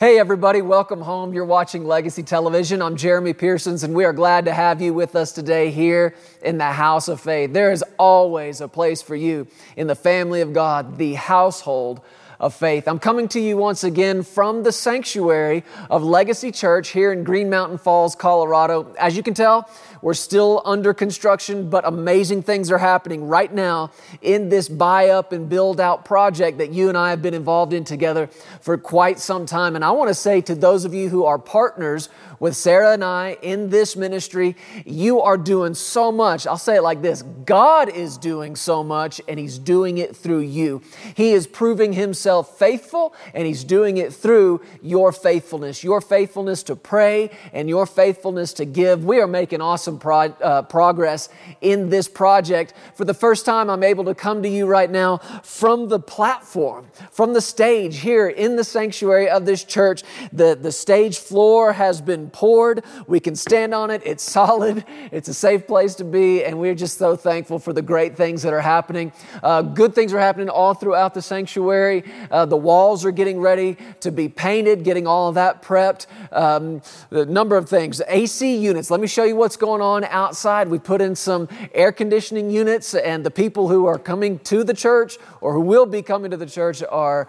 Hey, everybody, welcome home. You're watching Legacy Television. I'm Jeremy Pearsons, and we are glad to have you with us today here in the house of faith. There is always a place for you in the family of God, the household of faith. I'm coming to you once again from the sanctuary of Legacy Church here in Green Mountain Falls, Colorado. As you can tell, we're still under construction, but amazing things are happening right now in this buy up and build out project that you and I have been involved in together for quite some time. And I want to say to those of you who are partners with Sarah and I in this ministry, you are doing so much. I'll say it like this God is doing so much, and He's doing it through you. He is proving Himself faithful, and He's doing it through your faithfulness, your faithfulness to pray, and your faithfulness to give. We are making awesome pro- uh, progress in this project. For the first time, I'm able to come to you right now from the platform, from the stage here in the sanctuary of this church. The, the stage floor has been poured. We can stand on it. It's solid. It's a safe place to be. And we're just so thankful for the great things that are happening. Uh, good things are happening all throughout the sanctuary. Uh, the walls are getting ready to be painted, getting all of that prepped. Um, a number of things. AC units. Let me show you what's going on outside. We put in some air conditioning units, and the people who are coming to the church or who will be coming to the church are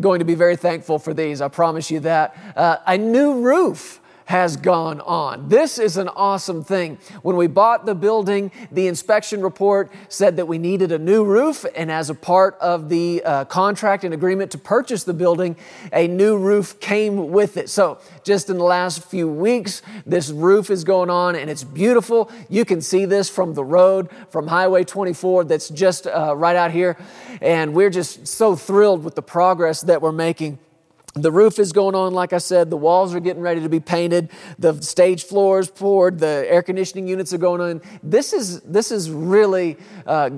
going to be very thankful for these. I promise you that. Uh, a new roof has gone on. This is an awesome thing. When we bought the building, the inspection report said that we needed a new roof, and as a part of the uh, contract and agreement to purchase the building, a new roof came with it. So, just in the last few weeks, this roof is going on and it's beautiful. You can see this from the road, from Highway 24, that's just uh, right out here. And we're just so thrilled with the progress that we're making. The roof is going on, like I said. The walls are getting ready to be painted. The stage floor is poured. The air conditioning units are going on. This is, this is really uh,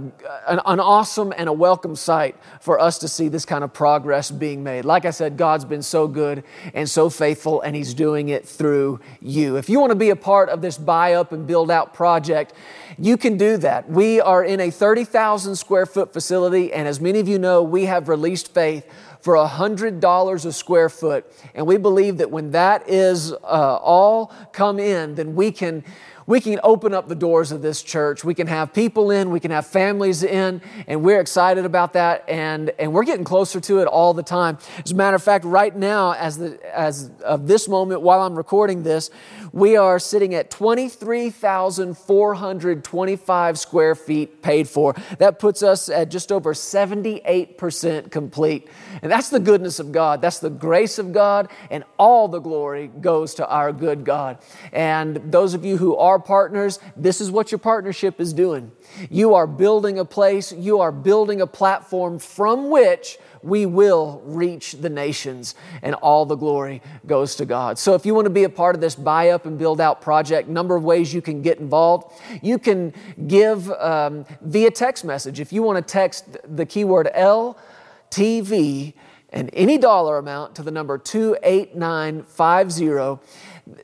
an, an awesome and a welcome sight for us to see this kind of progress being made. Like I said, God's been so good and so faithful, and He's doing it through you. If you want to be a part of this buy up and build out project, you can do that. We are in a 30,000 square foot facility, and as many of you know, we have released faith for $100 a square foot. And we believe that when that is uh, all come in, then we can we can open up the doors of this church. We can have people in, we can have families in, and we're excited about that. And, and we're getting closer to it all the time. As a matter of fact, right now, as, the, as of this moment, while I'm recording this, we are sitting at 23,425 square feet paid for. That puts us at just over 78% complete. And that's the goodness of God. That's the grace of God, and all the glory goes to our good God. And those of you who are partners, this is what your partnership is doing. You are building a place, you are building a platform from which we will reach the nations, and all the glory goes to God. So, if you want to be a part of this buy up and build out project, number of ways you can get involved. You can give um, via text message. If you want to text the keyword LTV and any dollar amount to the number 28950,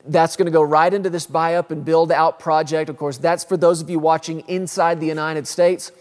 that's going to go right into this buy up and build out project. Of course, that's for those of you watching inside the United States.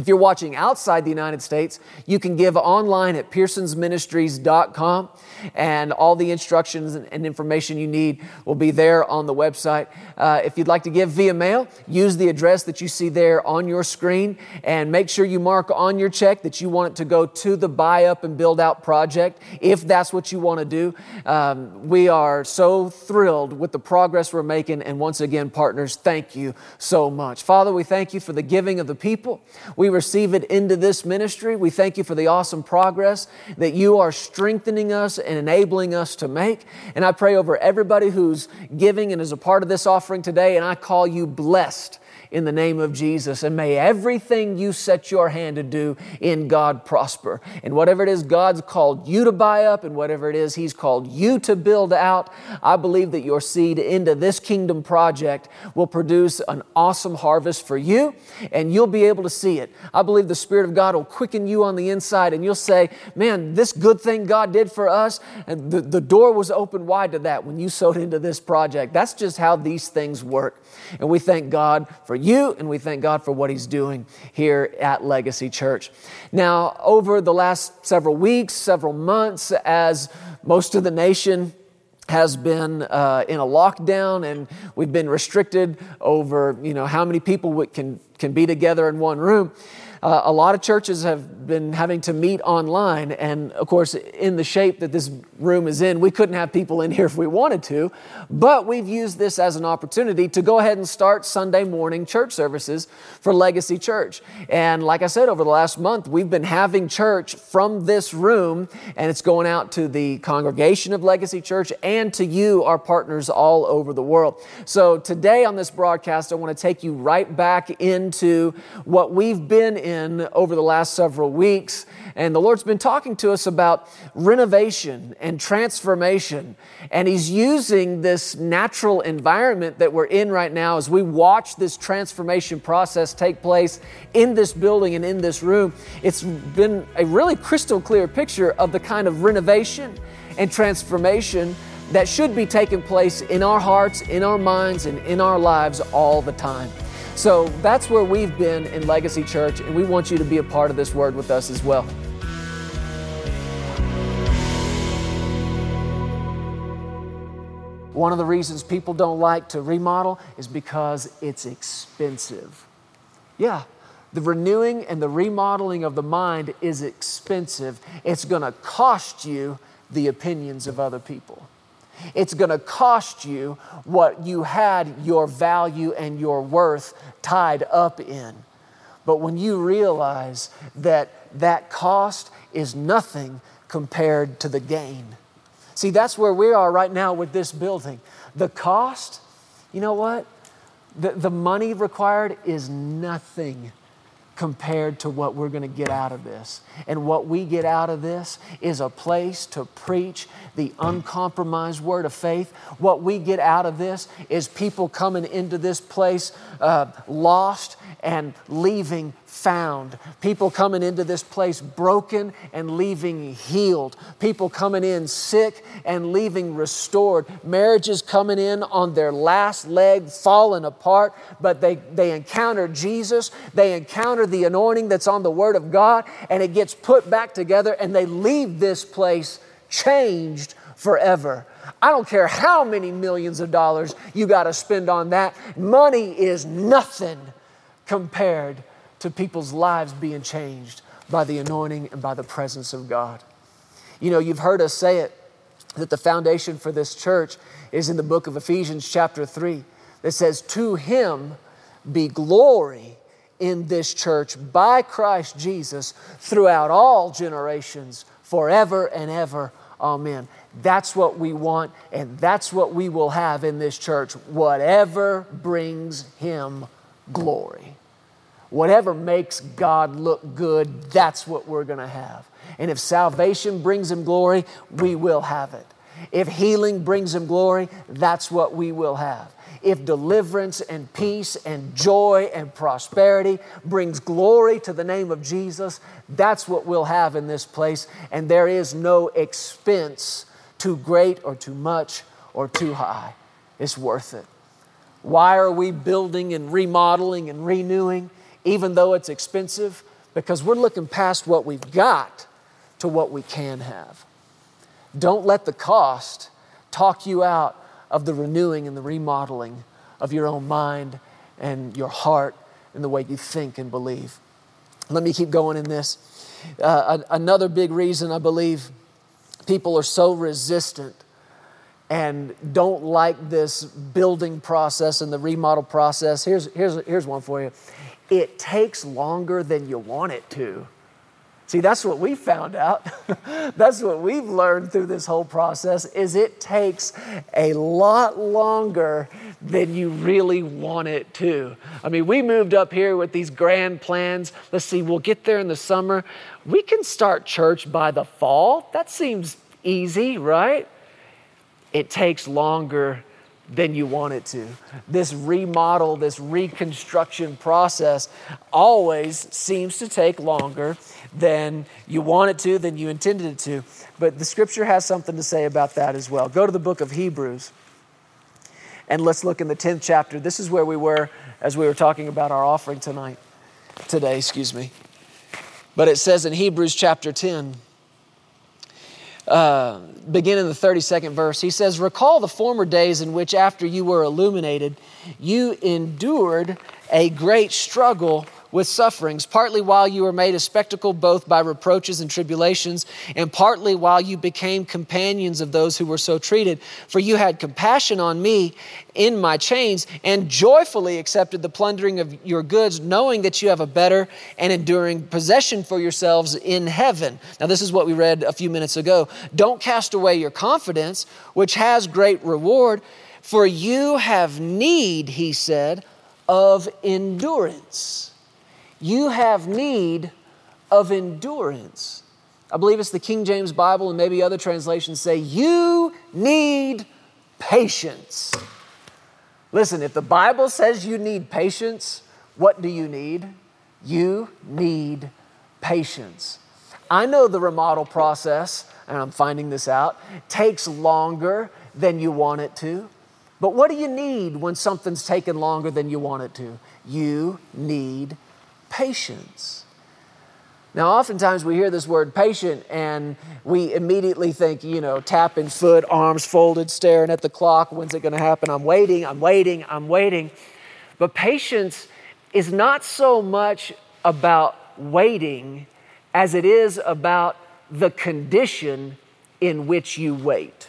If you're watching outside the United States, you can give online at pearsonsministries.com, and all the instructions and information you need will be there on the website. Uh, if you'd like to give via mail, use the address that you see there on your screen, and make sure you mark on your check that you want it to go to the Buy Up and Build Out project, if that's what you want to do. Um, we are so thrilled with the progress we're making, and once again, partners, thank you so much. Father, we thank you for the giving of the people. We receive it into this ministry. We thank you for the awesome progress that you are strengthening us and enabling us to make. And I pray over everybody who's giving and is a part of this offering today, and I call you blessed in the name of Jesus. And may everything you set your hand to do in God prosper. And whatever it is God's called you to buy up and whatever it is He's called you to build out, I believe that your seed into this kingdom project will produce an awesome harvest for you and you'll be able to see it. I believe the Spirit of God will quicken you on the inside and you'll say, Man, this good thing God did for us, and the, the door was open wide to that when you sowed into this project. That's just how these things work. And we thank God for you, and we thank God for what He's doing here at Legacy Church. Now, over the last several weeks, several months, as most of the nation has been uh, in a lockdown and we've been restricted over you know how many people can, can be together in one room uh, a lot of churches have been having to meet online, and of course, in the shape that this room is in, we couldn't have people in here if we wanted to. But we've used this as an opportunity to go ahead and start Sunday morning church services for Legacy Church. And like I said, over the last month, we've been having church from this room, and it's going out to the congregation of Legacy Church and to you, our partners all over the world. So today on this broadcast, I want to take you right back into what we've been in in over the last several weeks. And the Lord's been talking to us about renovation and transformation. And He's using this natural environment that we're in right now as we watch this transformation process take place in this building and in this room. It's been a really crystal clear picture of the kind of renovation and transformation that should be taking place in our hearts, in our minds, and in our lives all the time. So that's where we've been in Legacy Church, and we want you to be a part of this word with us as well. One of the reasons people don't like to remodel is because it's expensive. Yeah, the renewing and the remodeling of the mind is expensive. It's going to cost you the opinions of other people. It's going to cost you what you had your value and your worth tied up in. But when you realize that that cost is nothing compared to the gain. See, that's where we are right now with this building. The cost, you know what? The, the money required is nothing compared to what we're going to get out of this. And what we get out of this is a place to preach the uncompromised word of faith. What we get out of this is people coming into this place uh, lost and leaving found. People coming into this place broken and leaving healed. People coming in sick and leaving restored. Marriages coming in on their last leg, falling apart, but they, they encounter Jesus. They encounter the anointing that's on the Word of God, and it gets put back together, and they leave this place changed forever. I don't care how many millions of dollars you got to spend on that. Money is nothing compared to people's lives being changed by the anointing and by the presence of God. You know, you've heard us say it that the foundation for this church is in the book of Ephesians, chapter 3, that says, To him be glory in this church by Christ Jesus throughout all generations, forever and ever. Amen. That's what we want, and that's what we will have in this church, whatever brings him glory. Whatever makes God look good, that's what we're going to have. And if salvation brings him glory, we will have it. If healing brings him glory, that's what we will have. If deliverance and peace and joy and prosperity brings glory to the name of Jesus, that's what we'll have in this place. And there is no expense too great or too much or too high. It's worth it. Why are we building and remodeling and renewing, even though it's expensive? Because we're looking past what we've got to what we can have. Don't let the cost talk you out of the renewing and the remodeling of your own mind and your heart and the way you think and believe. Let me keep going in this. Uh, another big reason I believe people are so resistant and don't like this building process and the remodel process. Here's, here's, here's one for you it takes longer than you want it to. See, that's what we found out. that's what we've learned through this whole process is it takes a lot longer than you really want it to. I mean, we moved up here with these grand plans. Let's see, we'll get there in the summer. We can start church by the fall. That seems easy, right? It takes longer than you want it to. This remodel, this reconstruction process always seems to take longer than you want it to, than you intended it to. But the scripture has something to say about that as well. Go to the book of Hebrews. And let's look in the 10th chapter. This is where we were as we were talking about our offering tonight. Today, excuse me. But it says in Hebrews chapter 10, uh, begin in the 32nd verse. He says, Recall the former days in which, after you were illuminated, you endured a great struggle with sufferings, partly while you were made a spectacle both by reproaches and tribulations, and partly while you became companions of those who were so treated. For you had compassion on me in my chains, and joyfully accepted the plundering of your goods, knowing that you have a better and enduring possession for yourselves in heaven. Now, this is what we read a few minutes ago. Don't cast away your confidence, which has great reward, for you have need, he said, of endurance you have need of endurance. I believe it's the King James Bible and maybe other translations say, You need patience. Listen, if the Bible says you need patience, what do you need? You need patience. I know the remodel process, and I'm finding this out, takes longer than you want it to. But what do you need when something's taken longer than you want it to? You need patience. Now, oftentimes we hear this word patient and we immediately think, you know, tapping foot, arms folded, staring at the clock. When's it going to happen? I'm waiting, I'm waiting, I'm waiting. But patience is not so much about waiting as it is about the condition in which you wait.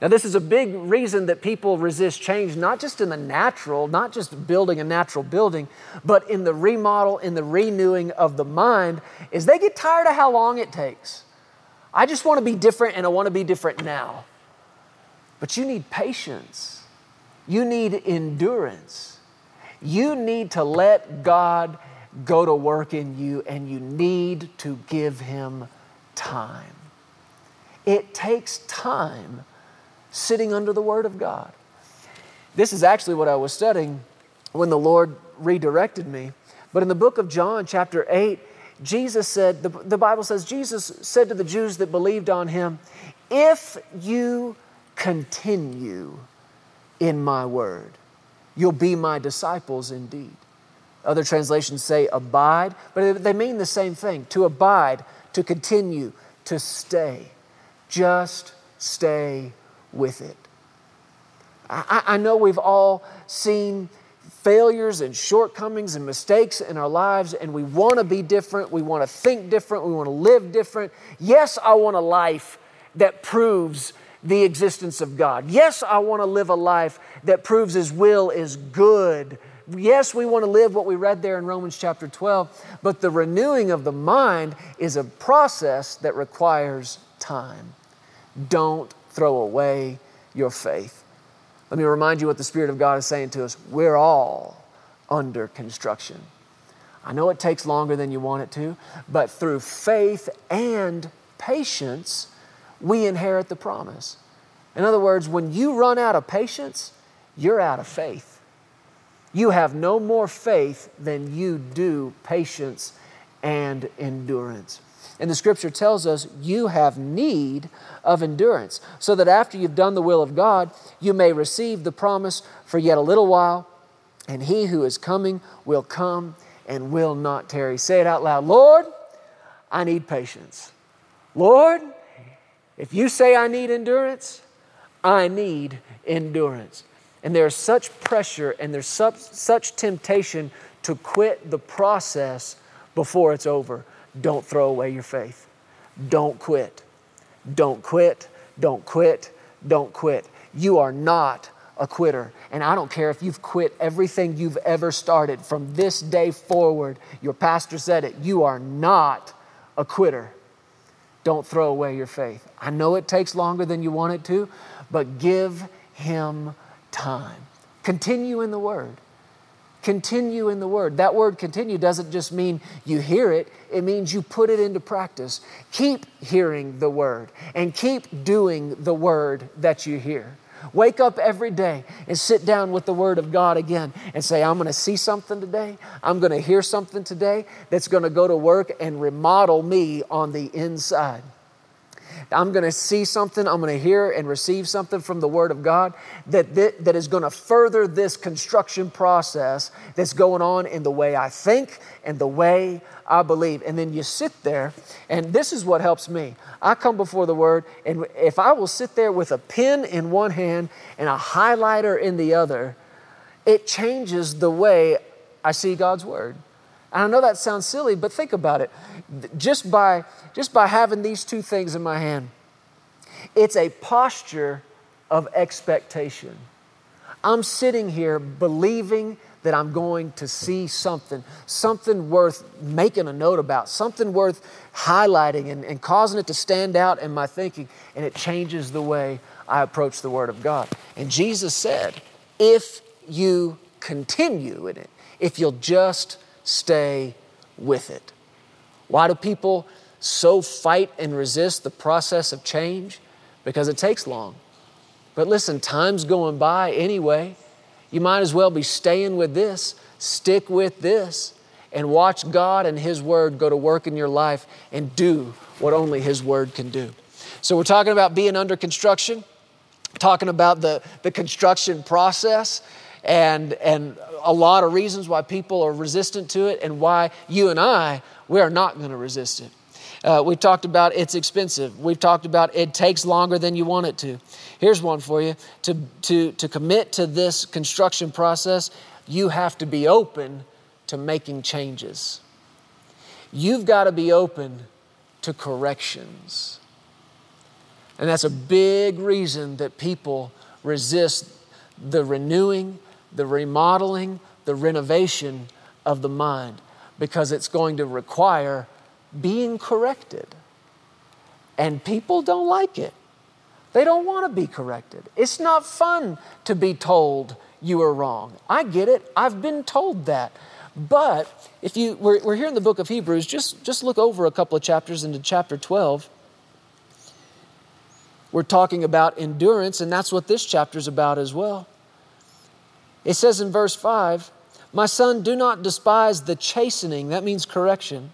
Now, this is a big reason that people resist change, not just in the natural, not just building a natural building, but in the remodel, in the renewing of the mind, is they get tired of how long it takes. I just want to be different and I want to be different now. But you need patience, you need endurance, you need to let God go to work in you, and you need to give Him time. It takes time sitting under the Word of God. This is actually what I was studying when the Lord redirected me. But in the book of John, chapter 8, Jesus said, the, the Bible says, Jesus said to the Jews that believed on him, If you continue in my word, you'll be my disciples indeed. Other translations say abide, but they mean the same thing to abide, to continue, to stay. Just stay with it. I, I know we've all seen failures and shortcomings and mistakes in our lives, and we want to be different. We want to think different. We want to live different. Yes, I want a life that proves the existence of God. Yes, I want to live a life that proves His will is good. Yes, we want to live what we read there in Romans chapter 12, but the renewing of the mind is a process that requires time. Don't throw away your faith. Let me remind you what the Spirit of God is saying to us. We're all under construction. I know it takes longer than you want it to, but through faith and patience, we inherit the promise. In other words, when you run out of patience, you're out of faith. You have no more faith than you do patience and endurance. And the scripture tells us you have need of endurance, so that after you've done the will of God, you may receive the promise for yet a little while, and he who is coming will come and will not tarry. Say it out loud Lord, I need patience. Lord, if you say I need endurance, I need endurance. And there's such pressure and there's such, such temptation to quit the process before it's over. Don't throw away your faith. Don't quit. Don't quit. Don't quit. Don't quit. You are not a quitter. And I don't care if you've quit everything you've ever started from this day forward. Your pastor said it. You are not a quitter. Don't throw away your faith. I know it takes longer than you want it to, but give him time. Continue in the word. Continue in the word. That word continue doesn't just mean you hear it, it means you put it into practice. Keep hearing the word and keep doing the word that you hear. Wake up every day and sit down with the Word of God again and say, I'm going to see something today. I'm going to hear something today that's going to go to work and remodel me on the inside. I'm going to see something, I'm going to hear and receive something from the Word of God that, that, that is going to further this construction process that's going on in the way I think and the way I believe. And then you sit there, and this is what helps me. I come before the Word, and if I will sit there with a pen in one hand and a highlighter in the other, it changes the way I see God's Word. And I know that sounds silly, but think about it. Just by, just by having these two things in my hand, it's a posture of expectation. I'm sitting here believing that I'm going to see something, something worth making a note about, something worth highlighting and, and causing it to stand out in my thinking, and it changes the way I approach the Word of God. And Jesus said, if you continue in it, if you'll just stay with it. Why do people so fight and resist the process of change? Because it takes long. But listen, time's going by anyway. You might as well be staying with this, stick with this, and watch God and His Word go to work in your life and do what only His Word can do. So, we're talking about being under construction, talking about the, the construction process and, and a lot of reasons why people are resistant to it and why you and I, we are not going to resist it. Uh, we talked about it's expensive. We've talked about it takes longer than you want it to. Here's one for you to, to, to commit to this construction process, you have to be open to making changes. You've got to be open to corrections. And that's a big reason that people resist the renewing the remodeling, the renovation of the mind because it's going to require being corrected. And people don't like it. They don't want to be corrected. It's not fun to be told you are wrong. I get it. I've been told that. But if you we're, we're here in the book of Hebrews, just, just look over a couple of chapters into chapter 12. We're talking about endurance, and that's what this chapter is about as well. It says in verse 5 My son, do not despise the chastening, that means correction,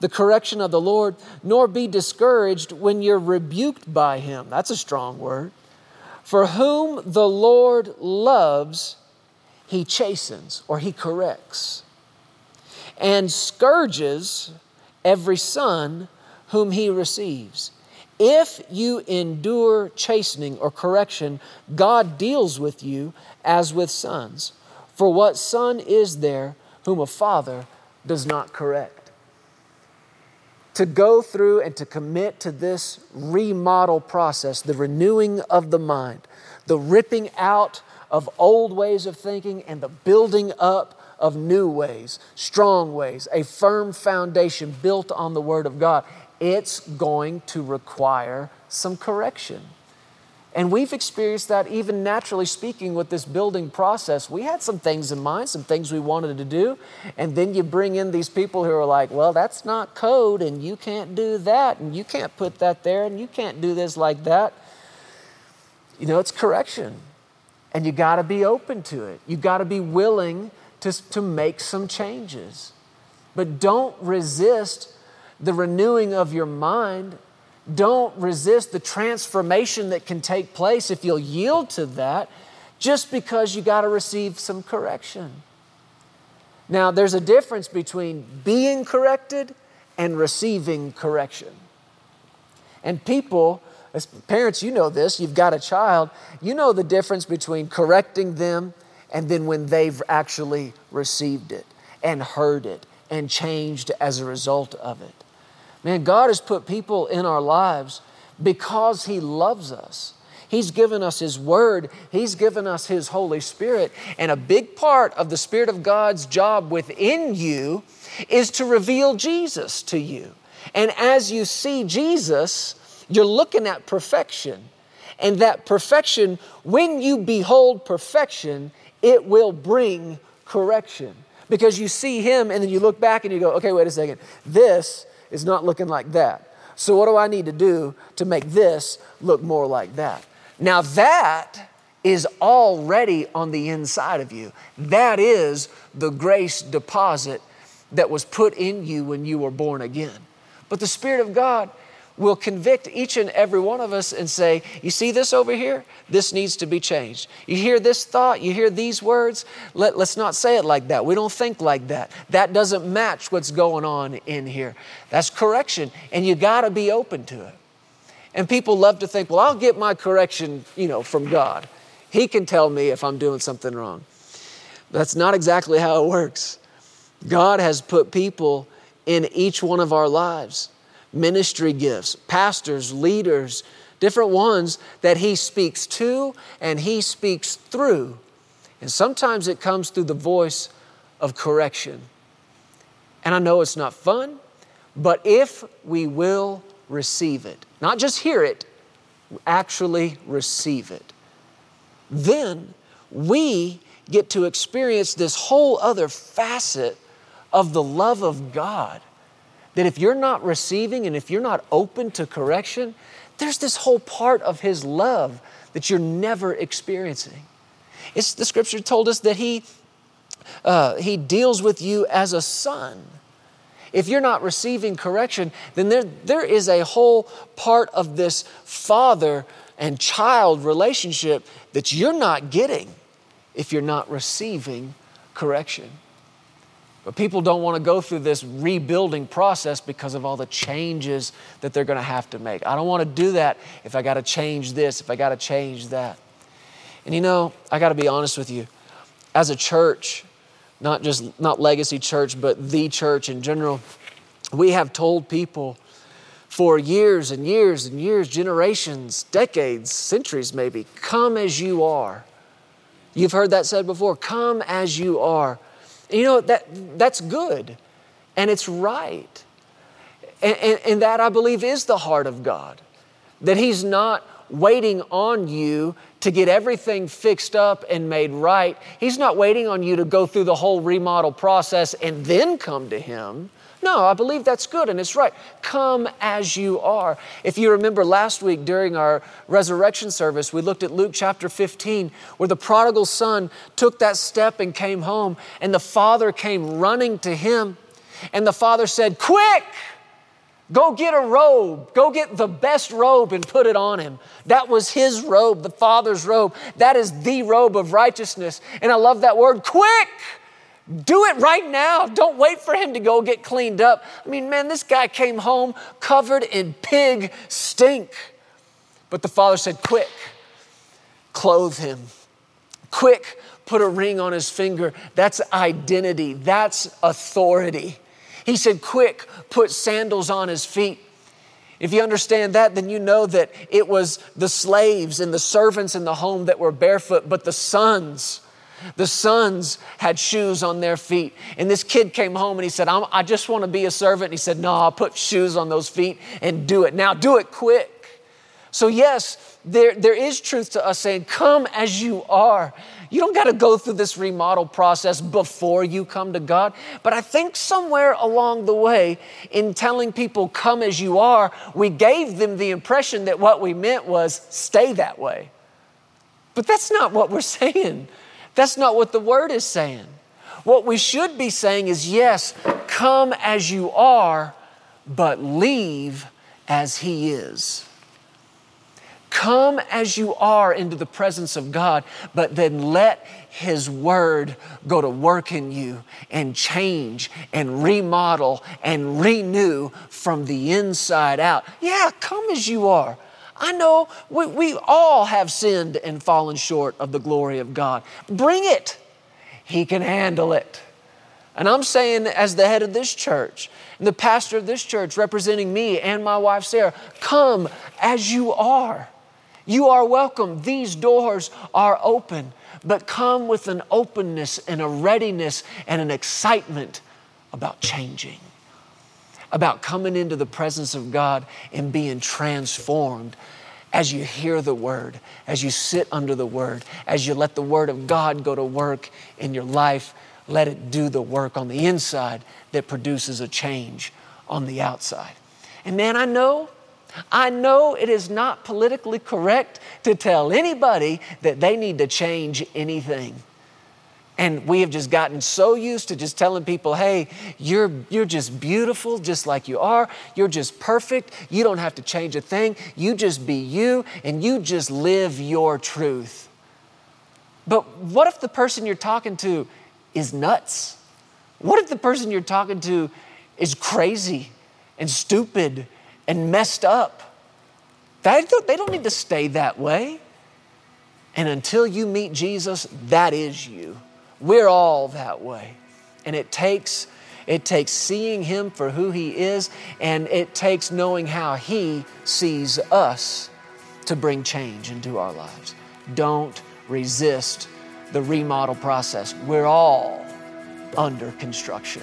the correction of the Lord, nor be discouraged when you're rebuked by him. That's a strong word. For whom the Lord loves, he chastens or he corrects and scourges every son whom he receives. If you endure chastening or correction, God deals with you as with sons. For what son is there whom a father does not correct? To go through and to commit to this remodel process, the renewing of the mind, the ripping out of old ways of thinking and the building up of new ways, strong ways, a firm foundation built on the Word of God it's going to require some correction. And we've experienced that even naturally speaking with this building process. We had some things in mind, some things we wanted to do. And then you bring in these people who are like, well, that's not code, and you can't do that, and you can't put that there, and you can't do this like that. You know, it's correction. And you got to be open to it. You got to be willing to, to make some changes. But don't resist the renewing of your mind. Don't resist the transformation that can take place if you'll yield to that just because you got to receive some correction. Now, there's a difference between being corrected and receiving correction. And people, as parents, you know this, you've got a child, you know the difference between correcting them and then when they've actually received it and heard it and changed as a result of it. Man, God has put people in our lives because He loves us. He's given us His Word, He's given us His Holy Spirit. And a big part of the Spirit of God's job within you is to reveal Jesus to you. And as you see Jesus, you're looking at perfection. And that perfection, when you behold perfection, it will bring correction. Because you see Him and then you look back and you go, okay, wait a second. This is not looking like that. So, what do I need to do to make this look more like that? Now, that is already on the inside of you. That is the grace deposit that was put in you when you were born again. But the Spirit of God will convict each and every one of us and say, You see this over here? This needs to be changed. You hear this thought, you hear these words? Let, us not say it like that. We don't think like that. That doesn't match what's going on in here. That's correction, and you got to be open to it. And people love to think, Well, I'll get my correction, you know, from God. He can tell me if I'm doing something wrong. That's not exactly how it works. God has put people in each one of our lives ministry gifts, pastors, leaders, different ones that He speaks to and He speaks through. And sometimes it comes through the voice of correction. And I know it's not fun, but if we will receive it, not just hear it, actually receive it, then we get to experience this whole other facet of the love of God that if you're not receiving and if you're not open to correction, there's this whole part of His love that you're never experiencing. It's, the scripture told us that He, uh, he deals with you as a son. If you're not receiving correction, then there, there is a whole part of this father and child relationship that you're not getting if you're not receiving correction. But people don't want to go through this rebuilding process because of all the changes that they're going to have to make. I don't want to do that if I got to change this, if I got to change that. And you know, I got to be honest with you. As a church, not just not legacy church, but the church in general, we have told people for years and years and years, generations, decades, centuries maybe, come as you are. You've heard that said before, come as you are. You know, that, that's good and it's right. And, and, and, that, I believe, is the heart of God. That He's not waiting on you to get everything fixed up and made right. He's not waiting on you to go through the whole remodel process and then come to Him. No, I believe that's good and it's right. Come as you are. If you remember last week during our resurrection service, we looked at Luke chapter 15, where the prodigal son took that step and came home, and the father came running to him. And the father said, Quick! Go get a robe. Go get the best robe and put it on him. That was his robe, the Father's robe. That is the robe of righteousness. And I love that word, quick. Do it right now. Don't wait for him to go get cleaned up. I mean, man, this guy came home covered in pig stink. But the father said, Quick, clothe him. Quick, put a ring on his finger. That's identity, that's authority. He said, Quick, put sandals on his feet. If you understand that, then you know that it was the slaves and the servants in the home that were barefoot, but the sons the sons had shoes on their feet. And this kid came home and he said, i just want to be a servant. And he said, No, I'll put shoes on those feet and do it. Now, do it quick. So, yes, there, there is truth to us saying, Come as you are. You don't got to go through this remodel process before you come to God. But I think somewhere along the way, in telling people, Come as you are, we gave them the impression that what we meant was stay that way. But that's not what we're saying. That's not what the word is saying. What we should be saying is yes, come as you are, but leave as He is. Come as you are into the presence of God, but then let His Word go to work in you and change and remodel and renew from the inside out. Yeah, come as you are. I know we, we all have sinned and fallen short of the glory of God. Bring it, He can handle it. And I'm saying, as the head of this church, the pastor of this church, representing me and my wife Sarah, come as you are. You are welcome. These doors are open, but come with an openness and a readiness and an excitement about changing about coming into the presence of God and being transformed as you hear the Word, as you sit under the Word, as you let the Word of God go to work in your life. Let it do the work on the inside that produces a change on the outside. And man, I know, I know it is not politically correct to tell anybody that they need to change anything. And we have just gotten so used to just telling people, hey, you're, you're just beautiful just like you are. You're just perfect. You don't have to change a thing. You just be you and you just live your truth. But what if the person you're talking to is nuts? What if the person you're talking to is crazy and stupid and messed up? They don't need to stay that way. And until you meet Jesus, that is you. We're all that way. And it takes it takes seeing him for who he is and it takes knowing how he sees us to bring change into our lives. Don't resist the remodel process. We're all under construction.